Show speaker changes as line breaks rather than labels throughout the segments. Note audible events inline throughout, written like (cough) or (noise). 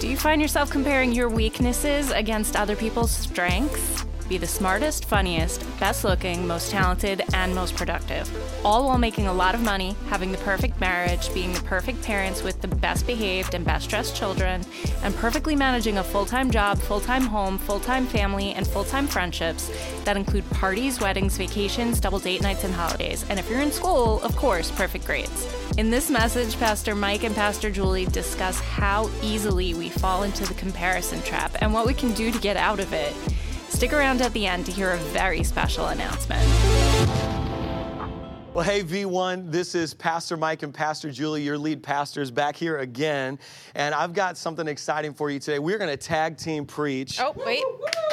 Do you find yourself comparing your weaknesses against other people's strengths? Be the smartest, funniest, best looking, most talented, and most productive. All while making a lot of money, having the perfect marriage, being the perfect parents with the best behaved and best dressed children, and perfectly managing a full time job, full time home, full time family, and full time friendships that include parties, weddings, vacations, double date nights, and holidays. And if you're in school, of course, perfect grades. In this message, Pastor Mike and Pastor Julie discuss how easily we fall into the comparison trap and what we can do to get out of it. Stick around at the end to hear a very special announcement.
Well, hey, V1, this is Pastor Mike and Pastor Julie, your lead pastors, back here again. And I've got something exciting for you today. We're going to tag team preach.
Oh, wait.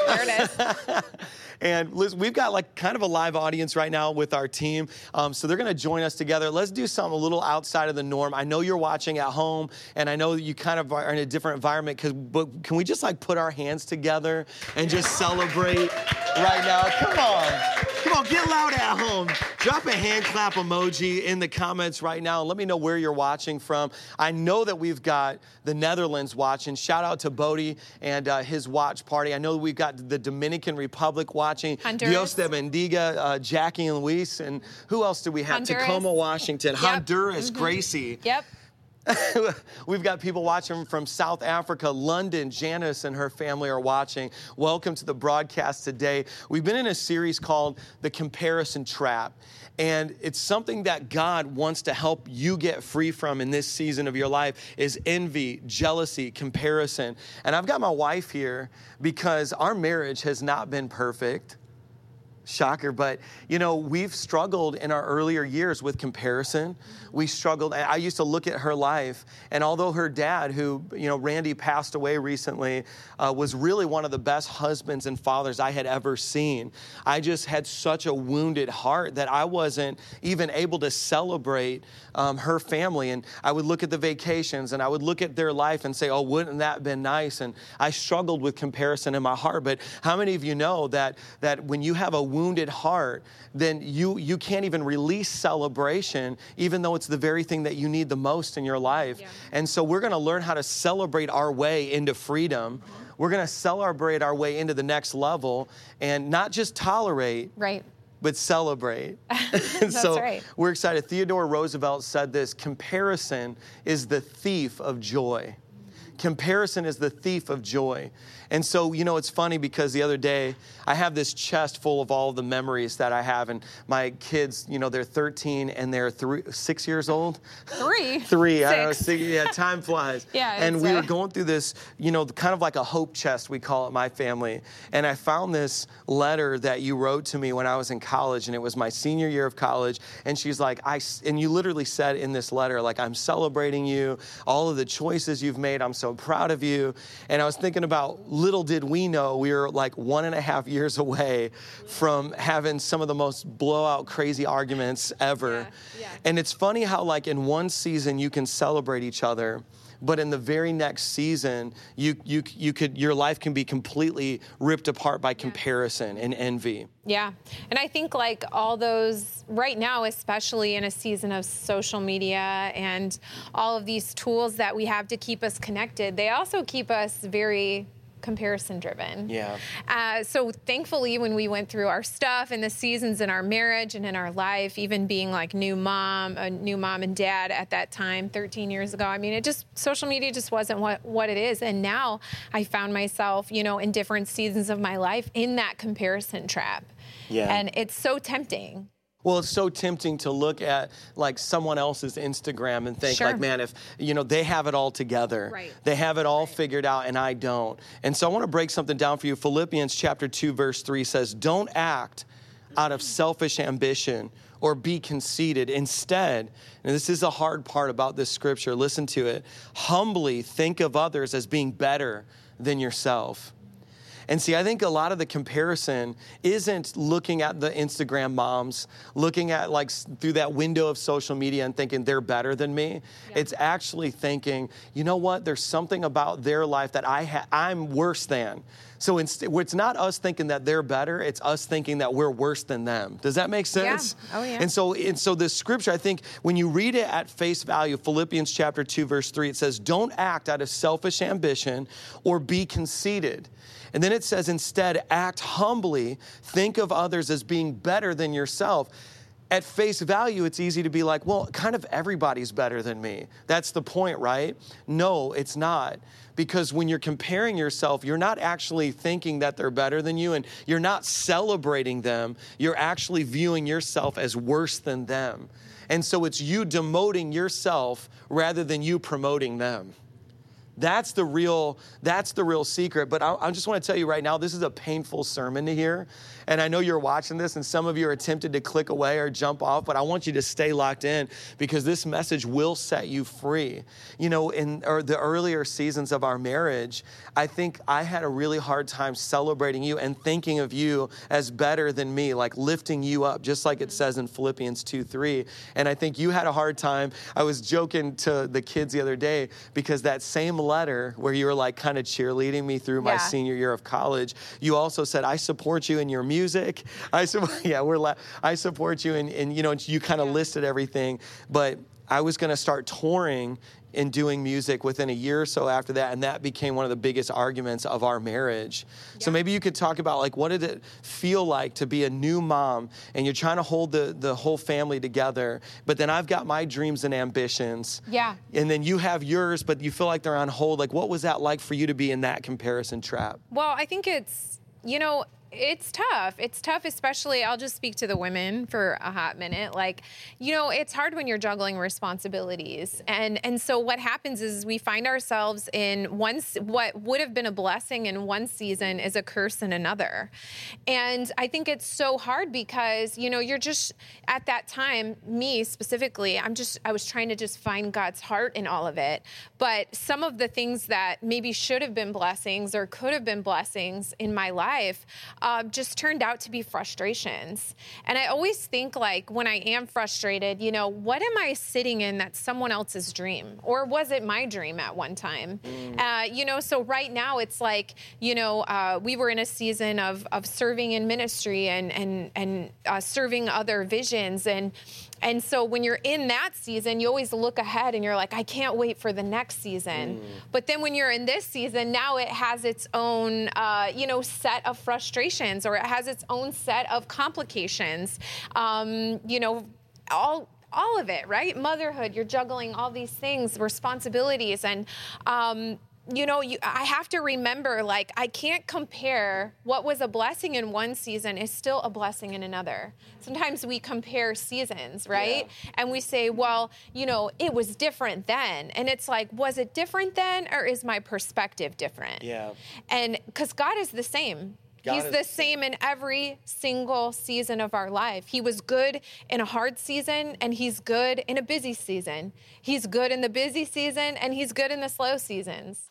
There it is. (laughs)
and Liz, we've got like kind of a live audience right now with our team. Um, so they're going to join us together. Let's do something a little outside of the norm. I know you're watching at home, and I know you kind of are in a different environment. Cause, but can we just like put our hands together and just celebrate right now? Come on. Come on, get loud at home. Drop a hand clap emoji in the comments right now and let me know where you're watching from. I know that we've got the Netherlands watching. Shout out to Bodie and uh, his watch party. I know we've got the Dominican Republic watching.
Honduras.
Dios de Bendiga, uh, Jackie and Luis. And who else do we have?
Honduras.
Tacoma, Washington.
Yep.
Honduras, Gracie.
Yep. (laughs)
We've got people watching from South Africa, London. Janice and her family are watching. Welcome to the broadcast today. We've been in a series called The Comparison Trap. And it's something that God wants to help you get free from in this season of your life is envy, jealousy, comparison. And I've got my wife here because our marriage has not been perfect shocker but you know we've struggled in our earlier years with comparison. We struggled i used to look at her life and although her dad who you know randy passed away recently uh, was really one of the best husbands and fathers i had ever seen i just had such a wounded heart that i wasn't even able to celebrate um, her family. And i would look at the vacations and i would look at their life and say oh wouldn't that have been nice? And i struggled with comparison in my heart. But how many of you know that that when you have a wounded heart, then you, you can't even release celebration, even though it's the very thing that you need the most in your life.
Yeah.
And so we're gonna learn how to celebrate our way into freedom. We're gonna celebrate our way into the next level and not just tolerate,
Right.
but celebrate. (laughs)
That's
so
right.
we're excited. Theodore Roosevelt said this comparison is the thief of joy. Comparison is the thief of joy. And so, you know, it's funny because the other day I have this chest full of all the memories that I have, and my kids, you know, they're 13 and they're three, six years old.
Three. (laughs)
Three, I don't know,
Six.
six, yeah, time flies. (laughs)
Yeah,
And we
uh,
were going through this, you know, kind of like a hope chest, we call it, my family. And I found this letter that you wrote to me when I was in college, and it was my senior year of college. And she's like, I, and you literally said in this letter, like, I'm celebrating you, all of the choices you've made, I'm so proud of you. And I was thinking about, little did we know, we were like one and a half years away from having some of the most blowout, crazy arguments ever.
Yeah, yeah.
And it's funny how, like, in one season you can celebrate each other, but in the very next season, you, you, you could, your life can be completely ripped apart by comparison and envy.
Yeah. And I think like all those right now, especially in a season of social media and all of these tools that we have to keep us connected, they also keep us very comparison driven.
Yeah.
Uh, so thankfully, when we went through our stuff and the seasons in our marriage and in our life, even being like new mom, a new mom and dad at that time, 13 years ago, I mean, it just social media just wasn't what what it is. And now I found myself, you know, in different seasons of my life in that comparison trap.
Yeah.
And it's so tempting.
Well, it's so tempting to look at like someone else's Instagram and think
Sure.
like, man, if you know they have it all together,
Right.
they have it all figured out, and I don't. And so I want to break something down for you. Philippians chapter two, verse three says, "Don't act out of selfish ambition." Or be conceited. Instead, and this is the hard part about this scripture, listen to it. Humbly think of others as being better than yourself. And see, I think a lot of the comparison isn't looking at the Instagram moms, looking at like through that window of social media and thinking they're better than me. Yeah. It's actually thinking, you know what? There's something about their life that I ha- I'm worse than. So it's, it's not us thinking that they're better, it's us thinking that we're worse than them. Does that make sense?
Yeah. Oh, yeah.
And so, and so the scripture, I think, when you read it at face value, Philippians chapter 2, verse 3, it says, Don't act out of selfish ambition or be conceited. And then it says, instead, act humbly, think of others as being better than yourself at face value, it's easy to be like, well, kind of everybody's better than me. That's the point, right? No, it's not. Because when you're comparing yourself, you're not actually thinking that they're better than you and you're not celebrating them. You're actually viewing yourself as worse than them. And so it's you demoting yourself rather than you promoting them. That's the real, that's the real secret. But I, I just want to tell you right now, this is a painful sermon to hear. And I know you're watching this, and some of you are tempted to click away or jump off, but I want you to stay locked in because this message will set you free. You know, in er, the earlier seasons of our marriage, I think I had a really hard time celebrating you and thinking of you as better than me, like lifting you up, just like it says in Philippians 2 3. And I think you had a hard time. I was joking to the kids the other day because that same letter where you were like kind of cheerleading me through my yeah. senior year of college, you also said, I support you in your music. (laughs) I support, (laughs) yeah, we're, la- I support you. And, and you know, you kind of listed everything. But I was going to start touring and doing music within a year or so after that and that became one of the biggest arguments of our marriage yeah. so maybe you could talk about like what did it feel like to be a new mom and you're trying to hold the, the whole family together but then i've got my dreams and ambitions
yeah
and then you have yours but you feel like they're on hold like what was that like for you to be in that comparison trap
well i think it's you know it's tough. It's tough, especially. I'll just speak to the women for a hot minute. Like, you know, it's hard when you're juggling responsibilities, and and so what happens is we find ourselves in one what would have been a blessing in one season is a curse in another, and I think it's so hard because you know you're just at that time, me specifically, I'm just I was trying to just find God's heart in all of it, but some of the things that maybe should have been blessings or could have been blessings in my life uh, just turned out to be frustrations. And I always think, like, when I am frustrated, you know, what am I sitting in that's someone else's dream? Or was it my dream at one time? Mm. Uh, you know, so right now it's like, you know, uh, we were in a season of, of serving in ministry and, and, and uh, serving other visions. And, and so when you're in that season, you always look ahead and you're like, I can't wait for the next season. Mm. But then when you're in this season, now it has its own, uh, you know, set of frustrations or it has its own set of complications. Um, you know, all all of it, right? Motherhood, you're juggling all these things, responsibilities, and um, you know, you, I have to remember, like, I can't compare what was a blessing in one season is still a blessing in another. Sometimes we compare seasons, right? Yeah. And we say, well, you know, it was different then. And it's like, was it different then or is my perspective different?
Yeah.
And because God is the same. God He's the same in every single season of our life. He was good in a hard season and he's good in a busy season. He's good in the busy season and he's good in the slow seasons.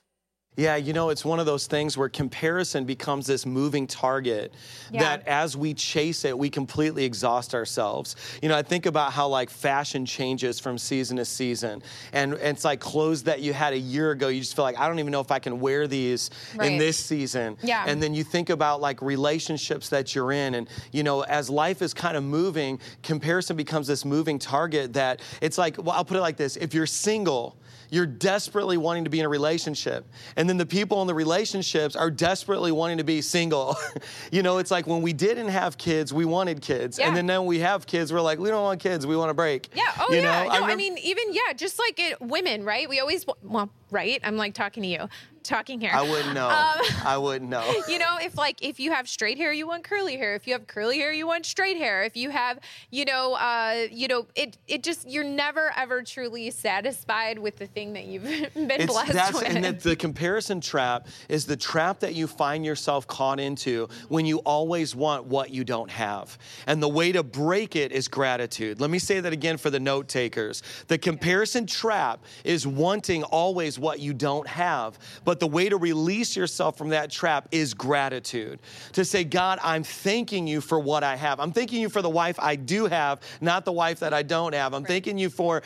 Yeah, you know, it's one of those things where comparison becomes this moving target yeah. that as we chase it, we completely exhaust ourselves. You know, I think about how like fashion changes from season to season. And, and it's like clothes that you had a year ago, you just feel like, I don't even know if I can wear these right. in this season.
Yeah.
And then you think about like relationships that you're in. And, you know, as life is kind of moving, comparison becomes this moving target that it's like, well, I'll put it like this if you're single, you're desperately wanting to be in a relationship. And then the people in the relationships are desperately wanting to be single. (laughs) you know, it's like when we didn't have kids, we wanted kids. Yeah. And then now we have kids, we're like, we don't want kids, we want a break.
Yeah. Oh, you yeah. Know? No, I, I mean, even, yeah, just like it, women, right? We always, well, right? I'm like talking to you talking hair.
I wouldn't know. Um, I wouldn't know. (laughs)
You know, if like if you have straight hair, you want curly hair. If you have curly hair, you want straight hair. If you have, you know, uh, you know, it it just you're never ever truly satisfied with the thing that you've (laughs) been it's, blessed
that's,
with.
And that the comparison trap is the trap that you find yourself caught into when you always want what you don't have. And the way to break it is gratitude. Let me say that again for the note takers. The comparison trap is wanting always what you don't have. But the way to release yourself from that trap is gratitude. To say, God, I'm thanking you for what I have. I'm thanking you for the wife I do have, not the wife that I don't have. I'm right. thanking you for,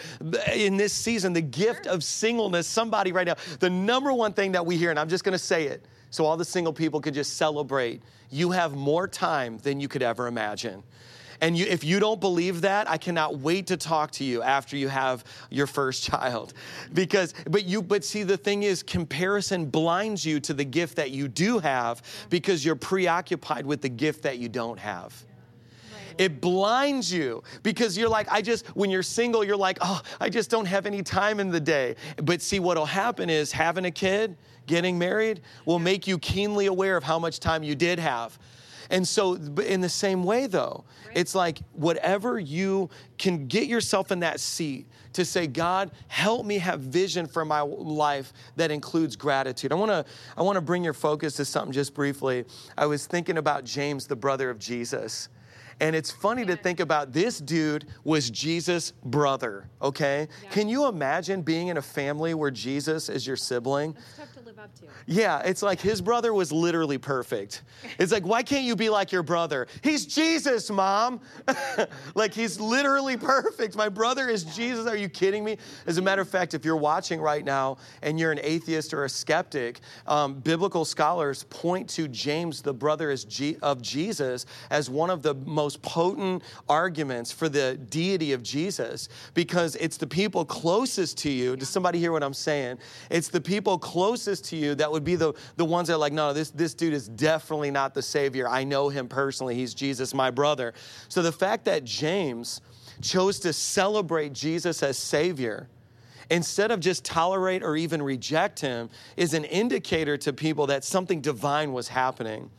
in this season, the gift sure. of singleness. Somebody right now, the number one thing that we hear, and I'm just gonna say it so all the single people could just celebrate, you have more time than you could ever imagine. And you, if you don't believe that, I cannot wait to talk to you after you have your first (laughs) child. Because, but you, but see, the thing is, comparison blinds you to the gift that you do have because you're preoccupied with the gift that you don't have. It blinds you because you're like, I just, when you're single, you're like, oh, I just don't have any time in the day. But see, what'll happen is having a kid, getting married, will make you keenly aware of how much time you did have. And so, in the same way, though, it's like whatever you can get yourself in that seat to say, God, help me have vision for my life that includes gratitude. I wanna, I wanna bring your focus to something just briefly. I was thinking about James, the brother of Jesus. And it's funny to think about this dude was Jesus' brother, okay? Yeah. Can you imagine being in a family where Jesus is your sibling?
Up to.
Yeah, it's like his brother was literally perfect. It's like, why can't you be like your brother? He's Jesus, mom. (laughs) like, he's literally perfect. My brother is Jesus. Are you kidding me? As a matter of fact, if you're watching right now and you're an atheist or a skeptic, um, biblical scholars point to James, the brother of Jesus, as one of the most potent arguments for the deity of Jesus because it's the people closest to you. Does somebody hear what I'm saying? It's the people closest to you that would be the, the ones that are like, no, this, this dude is definitely not the Savior. I know him personally. He's Jesus, my brother. So the fact that James chose to celebrate Jesus as Savior instead of just tolerate or even reject him is an indicator to people that something divine was happening.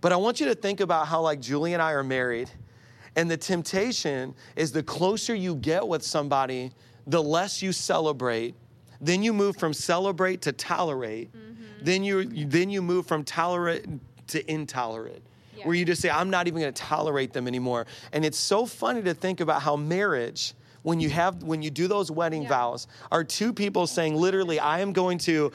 But I want you to think about how, like, Julie and I are married, and the temptation is the closer you get with somebody, the less you celebrate then you move from celebrate to tolerate. Mm-hmm. Then you then you move from tolerate to intolerant. Yeah. Where you just say, I'm not even gonna tolerate them anymore. And it's so funny to think about how marriage, when you have when you do those wedding yeah. vows, are two people saying literally, I am going to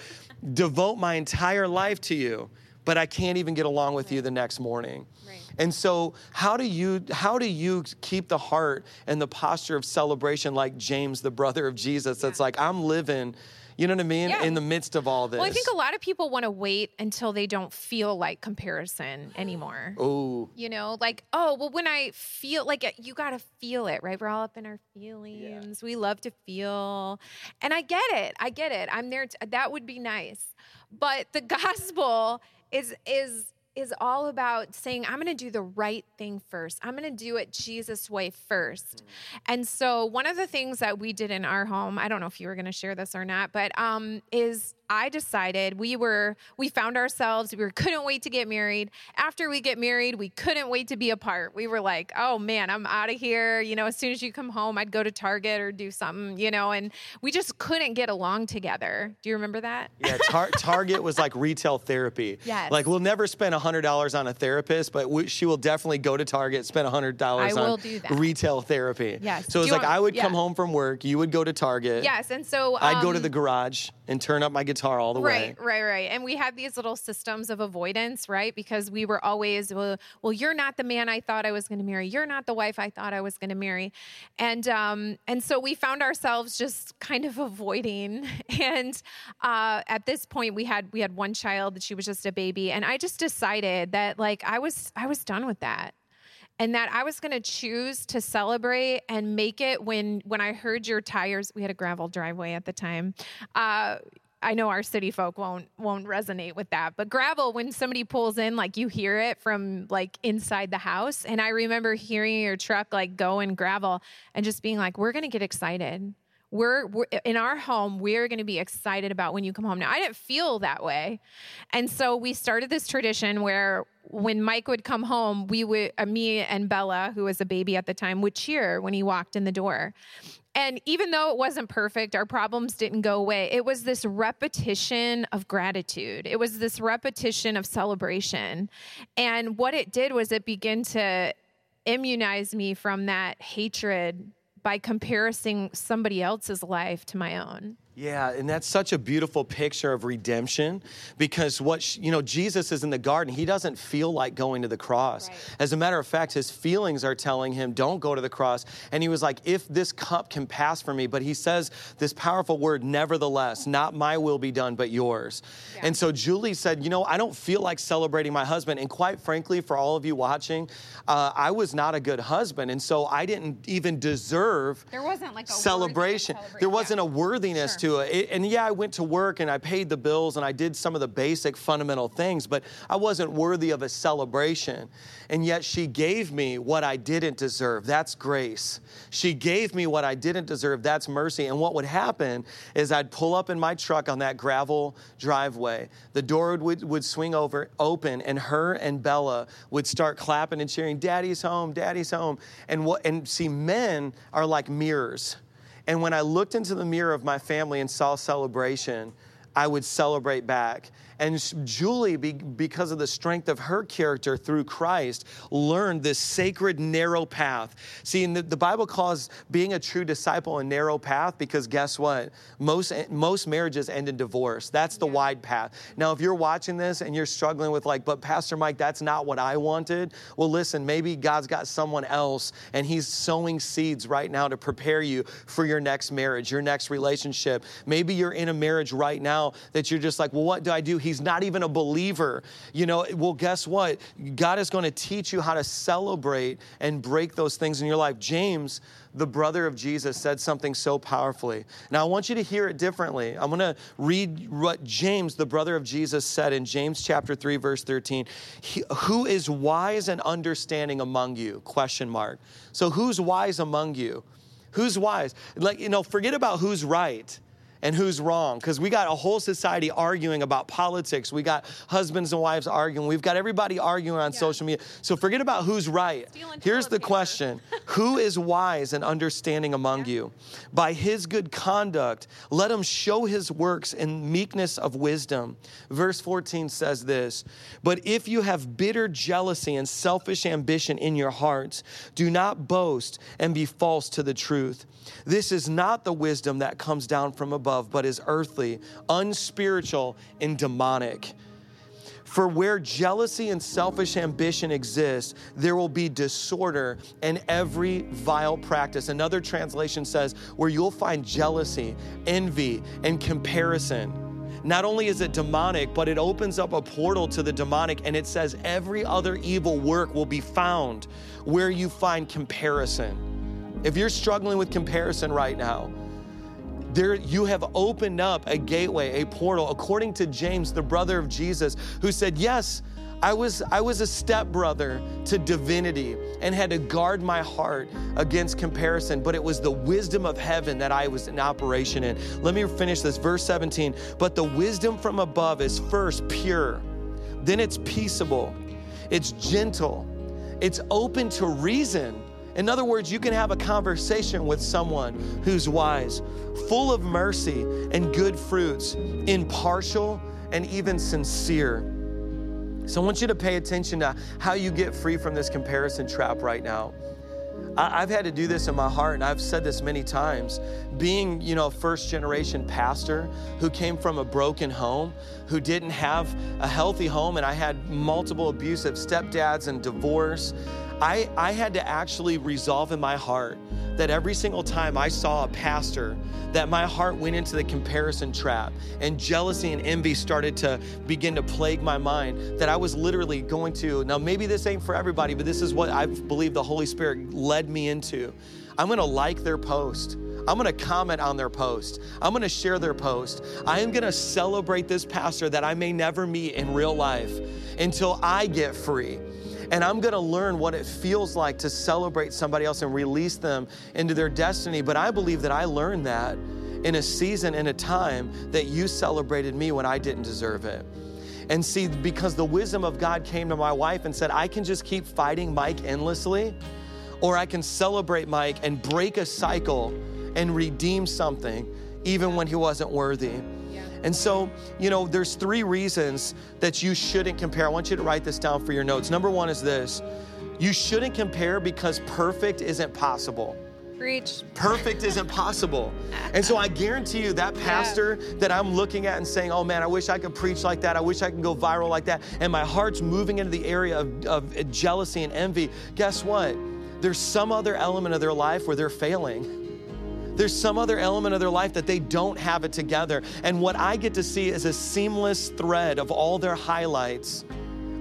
devote my entire life to you, but I can't even get along with right. you the next morning. Right. And so how do you how do you keep the heart and the posture of celebration like James, the brother of Jesus, that's like, I'm living you know what I mean? Yeah. In the midst of all this.
Well, I think a lot of people want to wait until they don't feel like comparison anymore.
Oh.
You know, like, oh, well, when I feel like it, you got to feel it, right? We're all up in our feelings. Yeah. We love to feel. And I get it. I get it. I'm there. To, that would be nice. But the (laughs) gospel is is is all about saying, I'm going to do the right thing first. I'm going to do it Jesus' way first. Mm. And so, one of the things that we did in our home, I don't know if you were going to share this or not, but um, is I decided we were we found ourselves we were, couldn't wait to get married. After we get married, we couldn't wait to be apart. We were like, "Oh man, I'm out of here." You know, as soon as you come home, I'd go to Target or do something, you know, and we just couldn't get along together. Do you remember that?
Yeah, tar- Target was like retail therapy. (laughs)
Yes.
Like we'll never spend $100 on a therapist, but we, she will definitely go to Target, spend $100 on retail therapy.
Yes.
So it's like want, I would yeah. come home from work, you would go to Target.
Yes, and so
um, I'd go to um, the garage and turn up my guitar all the
right,
way.
Right, right, right. And we had these little systems of avoidance, right? Because we were always, well, well you're not the man I thought I was going to marry. You're not the wife I thought I was going to marry. And um, and so we found ourselves just kind of avoiding. (laughs) And uh, at this point, we had we had one child. That she was just a baby, and I just decided that like I was I was done with that and that I was going to choose to celebrate and make it when when I heard your tires. We had a gravel driveway at the time. Uh, I know our city folk won't won't resonate with that, but gravel when somebody pulls in, like you hear it from like inside the house. And I remember hearing your truck like go in gravel and just being like, "We're going to get excited." We're, we're, in our home we're going to be excited about when you come home now i didn't feel that way and so we started this tradition where when Mike would come home, we would, uh, me and Bella, who was a baby at the time, would cheer when he walked in the door. And even though it wasn't perfect, our problems didn't go away. It was this repetition of gratitude. It was this repetition of celebration. And what it did was it began to immunize me from that hatred by comparing somebody else's life to my own.
Yeah, and that's such a beautiful picture of redemption because what, you know, Jesus is in the garden. He doesn't feel like going to the cross.
Right.
As a matter of fact, his feelings are telling him, don't go to the cross. And he was like, if this cup can pass for me, but he says this powerful word, nevertheless, not my will be done, but yours.
Yeah.
And so Julie said, you know, I don't feel like celebrating my husband. And quite frankly, for all of you watching, uh, I was not a good husband. And so I didn't even deserve
There wasn't like a
celebration. There wasn't a worthiness
Sure.
to it. It- And yeah, I went to work and I paid the bills and I did some of the basic fundamental things, but I wasn't worthy of a celebration. And yet she gave me what I didn't deserve. That's grace. She gave me what I didn't deserve. That's mercy. And what would happen is I'd pull up in my truck on that gravel driveway. The door would, would swing over, open, and her and Bella would start clapping and cheering, Daddy's home, Daddy's home. And what and see, men are like mirrors. And when I looked into the mirror of my family and saw celebration, I would celebrate back. And Julie, be, because of the strength of her character through Christ, learned this sacred narrow path. See, and the, the Bible calls being a true disciple a narrow path because guess what? Most, eh, most marriages end in divorce. That's the wide path. Now, if you're watching this and you're struggling with, like, but Pastor Mike, that's not what I wanted, well, listen, maybe God's got someone else and He's sowing seeds right now to prepare you for your next marriage, your next relationship. Maybe you're in a marriage right now that you're just like, well, what do I do? He's not even a believer. You know, well, guess what? God is going to teach you how to celebrate and break those things in your life. James, the brother of Jesus, said something so powerfully. Now, I want you to hear it differently. I'm going to read what James, the brother of Jesus, said in James chapter 3, verse 13. He, who is wise and understanding among you? Question mark. So, who's wise among you? Who's wise? Like, you know, forget about who's right and who's wrong because we got a whole society arguing about politics. We got husbands and wives arguing. We've got everybody arguing on
Yeah.
social media. So forget about who's right. Here's the
paper.
question Who is wise and understanding among you? By his good conduct, let him show his works in meekness of wisdom. Verse 14 says this But if you have bitter jealousy and selfish ambition in your hearts, do not boast and be false to the truth. This is not the wisdom that comes down from above, but is earthly, unspiritual, and demonic. For where jealousy and selfish ambition exist, there will be disorder and every vile practice. Another translation says, where you'll find jealousy, envy, and comparison. Not only is it demonic, but it opens up a portal to the demonic, and it says every other evil work will be found where you find comparison. If you're struggling with comparison right now, there you have opened up a gateway, a portal, according to James, the brother of Jesus, who said, Yes, I was, I was a stepbrother to divinity and had to guard my heart against comparison, but it was the wisdom of heaven that I was in operation in. Let me finish this. Verse 17. But the wisdom from above is first pure, then it's peaceable, it's gentle, it's open to reason. In other words, you can have a conversation with someone who's wise, full of mercy and good fruits, impartial and even sincere. So I want you to pay attention to how you get free from this comparison trap right now. I've had to do this in my heart, and I've said this many times. Being, you know, a first generation pastor who came from a broken home, who didn't have a healthy home, and I had multiple abusive stepdads and divorce. I, I had to actually resolve in my heart that every single time I saw a pastor, that my heart went into the comparison trap and jealousy and envy started to begin to plague my mind. That I was literally going to, now maybe this ain't for everybody, but this is what I believe the Holy Spirit led me into. I'm gonna like their post. I'm gonna comment on their post. I'm gonna share their post. I am gonna celebrate this pastor that I may never meet in real life until I get free. And I'm gonna learn what it feels like to celebrate somebody else and release them into their destiny. But I believe that I learned that in a season, in a time that you celebrated me when I didn't deserve it. And see, because the wisdom of God came to my wife and said, I can just keep fighting Mike endlessly, or I can celebrate Mike and break a cycle and redeem something even when he wasn't worthy. And so, you know, there's three reasons that you shouldn't compare. I want you to write this down for your notes. Number one is this you shouldn't compare because perfect isn't possible.
Preach.
Perfect isn't possible. And so I guarantee you that pastor yeah. that I'm looking at and saying, oh man, I wish I could preach like that. I wish I could go viral like that. And my heart's moving into the area of, of jealousy and envy. Guess what? There's some other element of their life where they're failing. There's some other element of their life that they don't have it together. And what I get to see is a seamless thread of all their highlights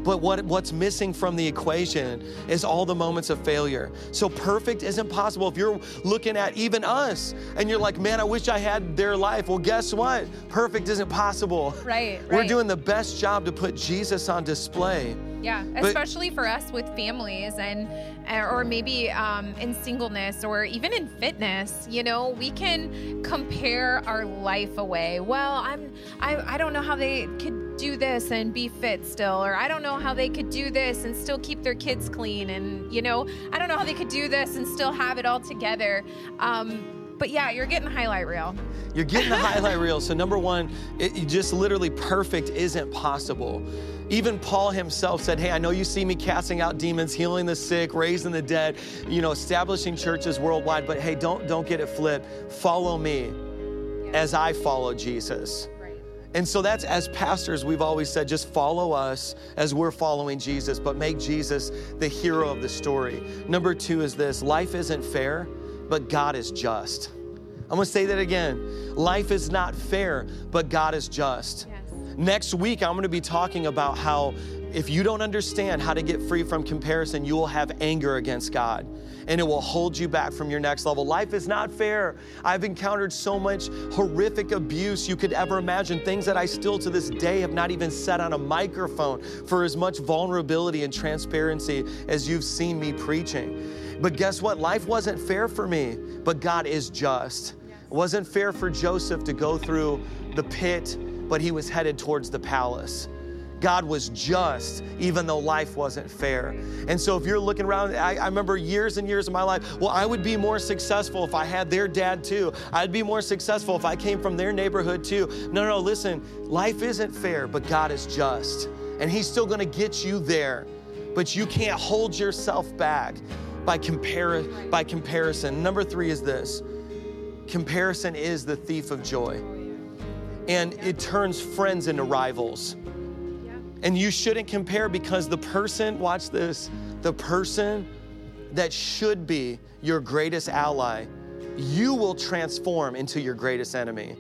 but what, what's missing from the equation is all the moments of failure. So perfect isn't possible. If you're looking at even us and you're like, man, I wish I had their life. Well, guess what? Perfect isn't possible.
Right.
We're
right.
doing the best job to put Jesus on display.
Yeah, but, especially for us with families and or maybe um, in singleness or even in fitness. You know, we can compare our life away. Well, I'm I, I don't know how they could do this and be fit still, or I don't know how they could do this and still keep their kids clean, and you know, I don't know how they could do this and still have it all together. Um, but yeah, you're getting the highlight reel.
You're getting the (laughs) highlight reel. So number one, it, just literally perfect isn't possible. Even Paul himself said, Hey, I know you see me casting out demons, healing the sick, raising the dead, you know, establishing churches worldwide, but hey, don't, don't get it flipped. Follow me as I follow Jesus. And so that's as pastors, we've always said, just follow us as we're following Jesus, but make Jesus the hero of the story. Number two is this life isn't fair, but God is just. I'm gonna say that again. Life is not fair, but God is just. Next week, I'm going to be talking about how if you don't understand how to get free from comparison, you will have anger against God and it will hold you back from your next level. Life is not fair. I've encountered so much horrific abuse you could ever imagine, things that I still to this day have not even said on a microphone for as much vulnerability and transparency as you've seen me preaching. But guess what? Life wasn't fair for me, but God is just. It wasn't fair for Joseph to go through the pit but he was headed towards the palace. God was just, even though life wasn't fair. And so, if you're looking around, I, I, remember years and years of my life, well, I would be more successful if I had their dad too. I'd be more successful if I came from their neighborhood too. No, no, listen, life isn't fair, but God is just. And He's still gonna get you there. But you can't hold yourself back by, by comparison. Number three is this comparison is the thief of joy and it turns friends into rivals. And you shouldn't compare because the person, watch this, the person that should be your greatest ally, you will transform into your greatest enemy.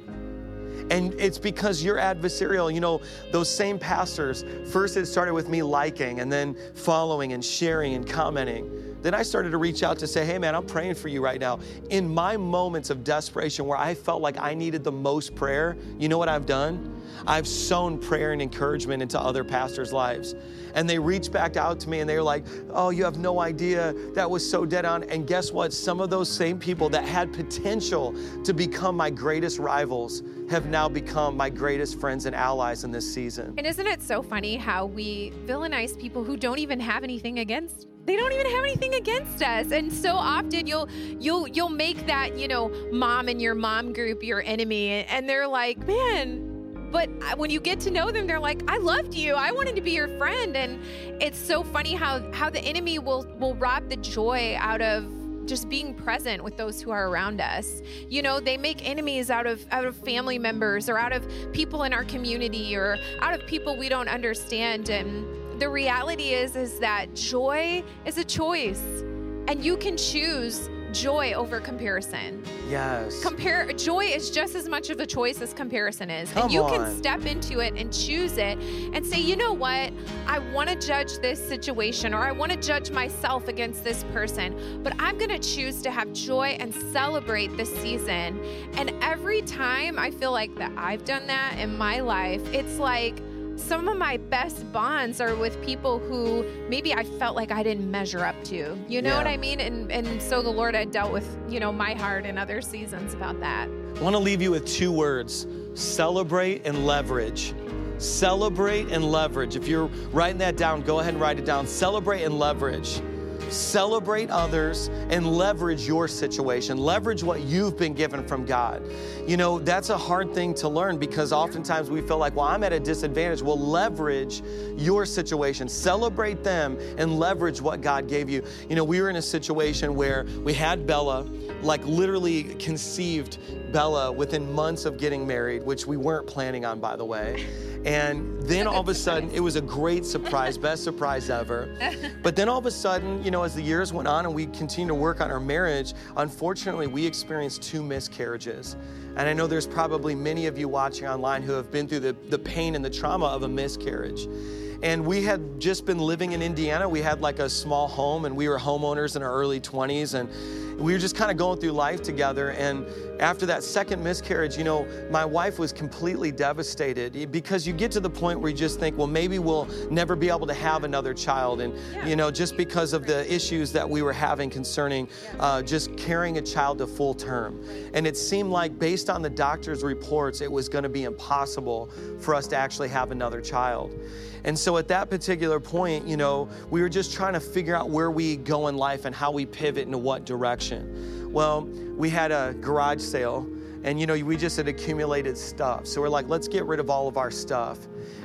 And it's because you're adversarial. You know, those same pastors, first it started with me liking and then following and sharing and commenting. Then I started to reach out to say, hey man, I'm praying for you right now. In my moments of desperation where I felt like I needed the most prayer, you know what I've done? I've sown prayer and encouragement into other pastors' lives. And they reached back out to me and they were like, oh, you have no idea. That was so dead on. And guess what? Some of those same people that had potential to become my greatest rivals have now become my greatest friends and allies in this season.
And isn't it so funny how we villainize people who don't even have anything against they don't even have anything against us. And so often you'll you'll you'll make that you know mom and your mom group your enemy. And they're like man but when you get to know them they're like i loved you. I wanted to be your friend. And it's so funny how how the enemy will will rob the joy out of just being present with those who are around us. You know, they make enemies out of out of family members or out of people in our community or out of people we don't understand. And the reality is is that joy is a choice and you can choose joy over comparison.
Yes.
Compare joy is just as much of a choice as comparison is.
Come
and you
on.
can step into it and choose it and say, "You know what? I want to judge this situation or I want to judge myself against this person, but I'm going to choose to have joy and celebrate this season." And every time I feel like that I've done that in my life, it's like some of my best bonds are with people who maybe I felt like I didn't measure up to. You know
Yeah.
what I mean? And and so the Lord had dealt with, you know, my heart in other seasons about that.
I want to leave you with two words celebrate and leverage. Celebrate and leverage. If you're writing that down, go ahead and write it down. Celebrate and leverage. Celebrate others and leverage your situation. Leverage what you've been given from God. You know, that's a hard thing to learn because oftentimes we feel like, well, I'm at a disadvantage. Well, leverage your situation. Celebrate them and leverage what God gave you. You know, we were in a situation where we had Bella like literally conceived Bella within months of getting married, which we weren't planning on, by the way. And then all of a sudden, it was a great surprise, best surprise ever. (laughs) But then all of a sudden, you know, as the years went on and we continued to work on our marriage, unfortunately, we experienced two miscarriages. And I know there's probably many of you watching online who have been through the, the pain and the trauma of a miscarriage. And we had just been living in Indiana. We had like a small home and we were homeowners in our early 20s. And we were just kind of going through life together. And after that second miscarriage, you know, my wife was completely devastated because you get to the point where you just think, well, maybe we'll never be able to have another child. And, yeah. you know, just because of the issues that we were having concerning uh, just carrying a child to full term. And it seemed like, based on the doctor's reports, it was going to be impossible for us to actually have another child. And so at that particular point, you know, we were just trying to figure out where we go in life and how we pivot into what direction. Well, we had a garage sale and you know we just had accumulated stuff. So we're like let's get rid of all of our stuff.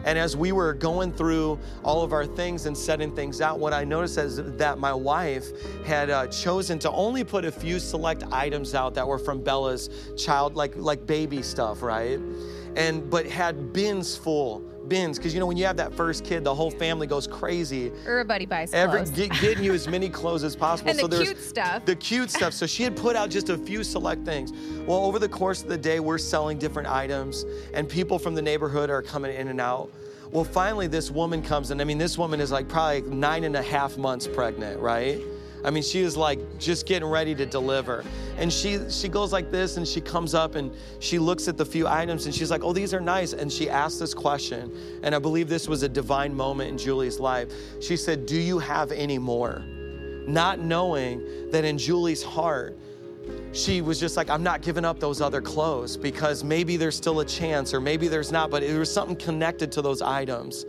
And as we were going through all of our things and setting things out what i noticed is that my wife had uh, chosen to only put a few select items out that were from bella's child like like baby stuff right? And but had bins full bins because you know when you have that first kid, the whole family goes crazy.
Everybody buys Every, clothes.
Get, getting you as (laughs) many clothes as possible.
and so the cute stuff.
The cute stuff. So she had put out just a (laughs) few select things. Well, over the course of the day, we're selling different items, and people from the neighborhood are coming in and out. Well, finally, this woman comes, and I mean, this woman is like probably nine and a half months pregnant, right? I mean, she is like just getting ready to deliver. And she she goes like this and she comes up and she looks at the few items and she's like, "Oh, these are nice." And she asked this question, and I believe this was a divine moment in Julie's life. She said, "Do you have any more?" Not knowing that in Julie's heart, she was just like, I'm not giving up those other clothes because maybe there's still a chance or maybe there's not, but there was something connected to those items.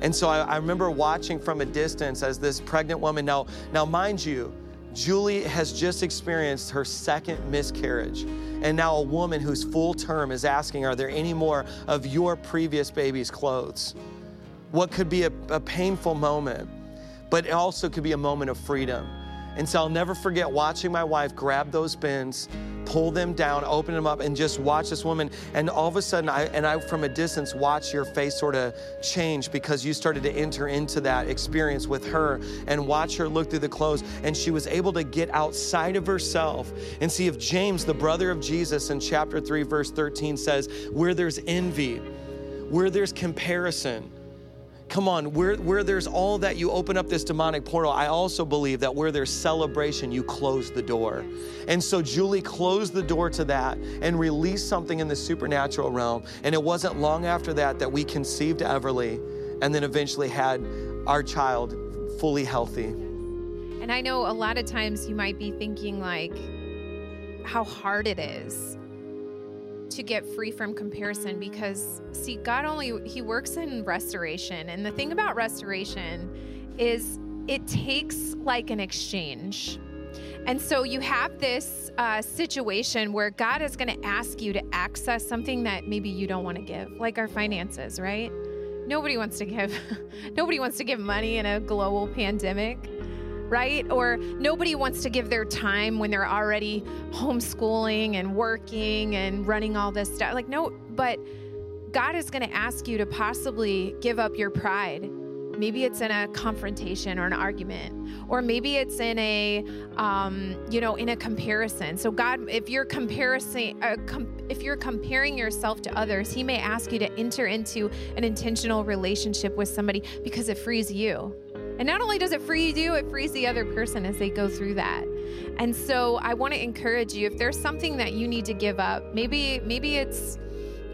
And so I, I remember watching from a distance as this pregnant woman, now, now mind you, Julie has just experienced her second miscarriage. And now a woman whose full term is asking, Are there any more of your previous baby's clothes? What could be a, a painful moment, but it also could be a moment of freedom. And so I'll never forget watching my wife grab those bins, pull them down, open them up, and just watch this woman. And all of a sudden, I and I from a distance watch your face sort of change because you started to enter into that experience with her and watch her look through the clothes. And she was able to get outside of herself and see if James, the brother of Jesus, in chapter 3, verse 13 says, where there's envy, where there's comparison, Come on, where, where there's all that, you open up this demonic portal. I also believe that where there's celebration, you close the door. And so Julie closed the door to that and released something in the supernatural realm. And it wasn't long after that that we conceived Everly and then eventually had our child fully healthy.
And I know a lot of times you might be thinking, like, how hard it is to get free from comparison because see God only he works in restoration and the thing about restoration is it takes like an exchange. And so you have this uh, situation where God is going to ask you to access something that maybe you don't want to give, like our finances, right? Nobody wants to give (laughs) nobody wants to give money in a global pandemic right? Or nobody wants to give their time when they're already homeschooling and working and running all this stuff. Like, no, but God is going to ask you to possibly give up your pride. Maybe it's in a confrontation or an argument, or maybe it's in a, um, you know, in a comparison. So God, if you're comparing, uh, com- if you're comparing yourself to others, He may ask you to enter into an intentional relationship with somebody because it frees you and not only does it free you, it frees the other person as they go through that. And so I want to encourage you if there's something that you need to give up, maybe maybe it's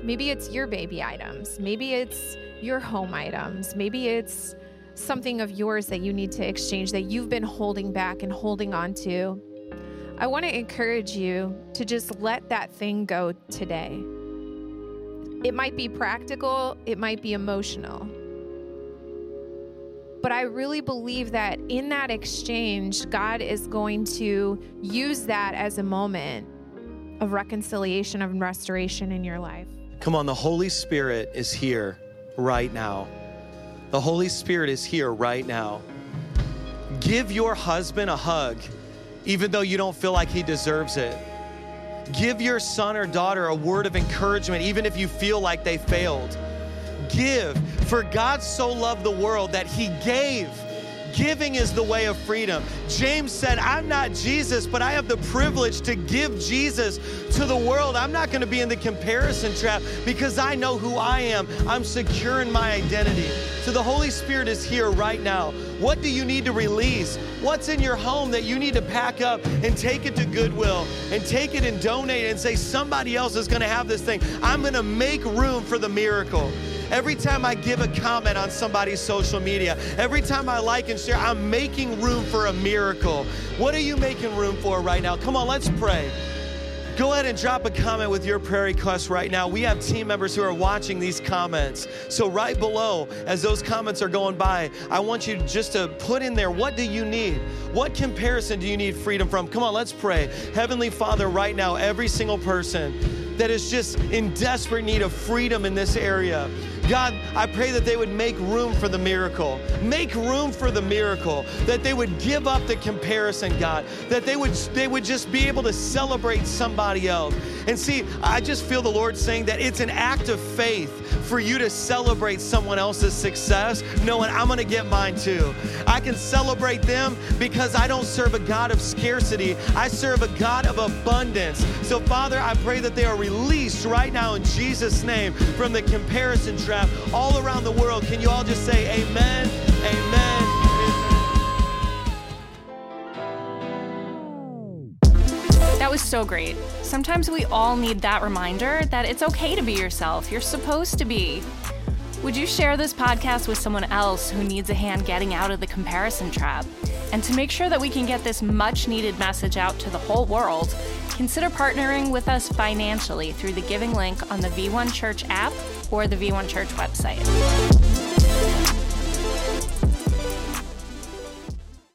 maybe it's your baby items, maybe it's your home items, maybe it's something of yours that you need to exchange that you've been holding back and holding on to. I want to encourage you to just let that thing go today. It might be practical, it might be emotional. But I really believe that in that exchange, God is going to use that as a moment of reconciliation and restoration in your life.
Come on, the Holy Spirit is here right now. The Holy Spirit is here right now. Give your husband a hug even though you don't feel like he deserves it. Give your son or daughter a word of encouragement, even if you feel like they failed. Give, for God so loved the world that he gave. Giving is the way of freedom. James said, I'm not Jesus, but I have the privilege to give Jesus to the world. I'm not going to be in the comparison trap because I know who I am. I'm secure in my identity. So the Holy Spirit is here right now. What do you need to release? What's in your home that you need to pack up and take it to Goodwill and take it and donate and say, somebody else is going to have this thing? I'm going to make room for the miracle. Every time I give a comment on somebody's social media, every time I like and share, I'm making room for a miracle. What are you making room for right now? Come on, let's pray. Go ahead and drop a comment with your prayer request right now. We have team members who are watching these comments. So, right below, as those comments are going by, I want you just to put in there what do you need? What comparison do you need freedom from? Come on, let's pray. Heavenly Father, right now, every single person that is just in desperate need of freedom in this area. God, I pray that they would make room for the miracle. Make room for the miracle. That they would give up the comparison, God. That they would they would just be able to celebrate somebody else. And see, I just feel the Lord saying that it's an act of faith for you to celebrate someone else's success, knowing I'm going to get mine too. I can celebrate them because I don't serve a God of scarcity. I serve a God of abundance. So, Father, I pray that they are released right now in Jesus' name from the comparison trap all around the world. Can you all just say amen? Amen.
That was so great. Sometimes we all need that reminder that it's okay to be yourself. You're supposed to be. Would you share this podcast with someone else who needs a hand getting out of the comparison trap? And to make sure that we can get this much needed message out to the whole world, consider partnering with us financially through the giving link on the V1 Church app or the V1 Church website.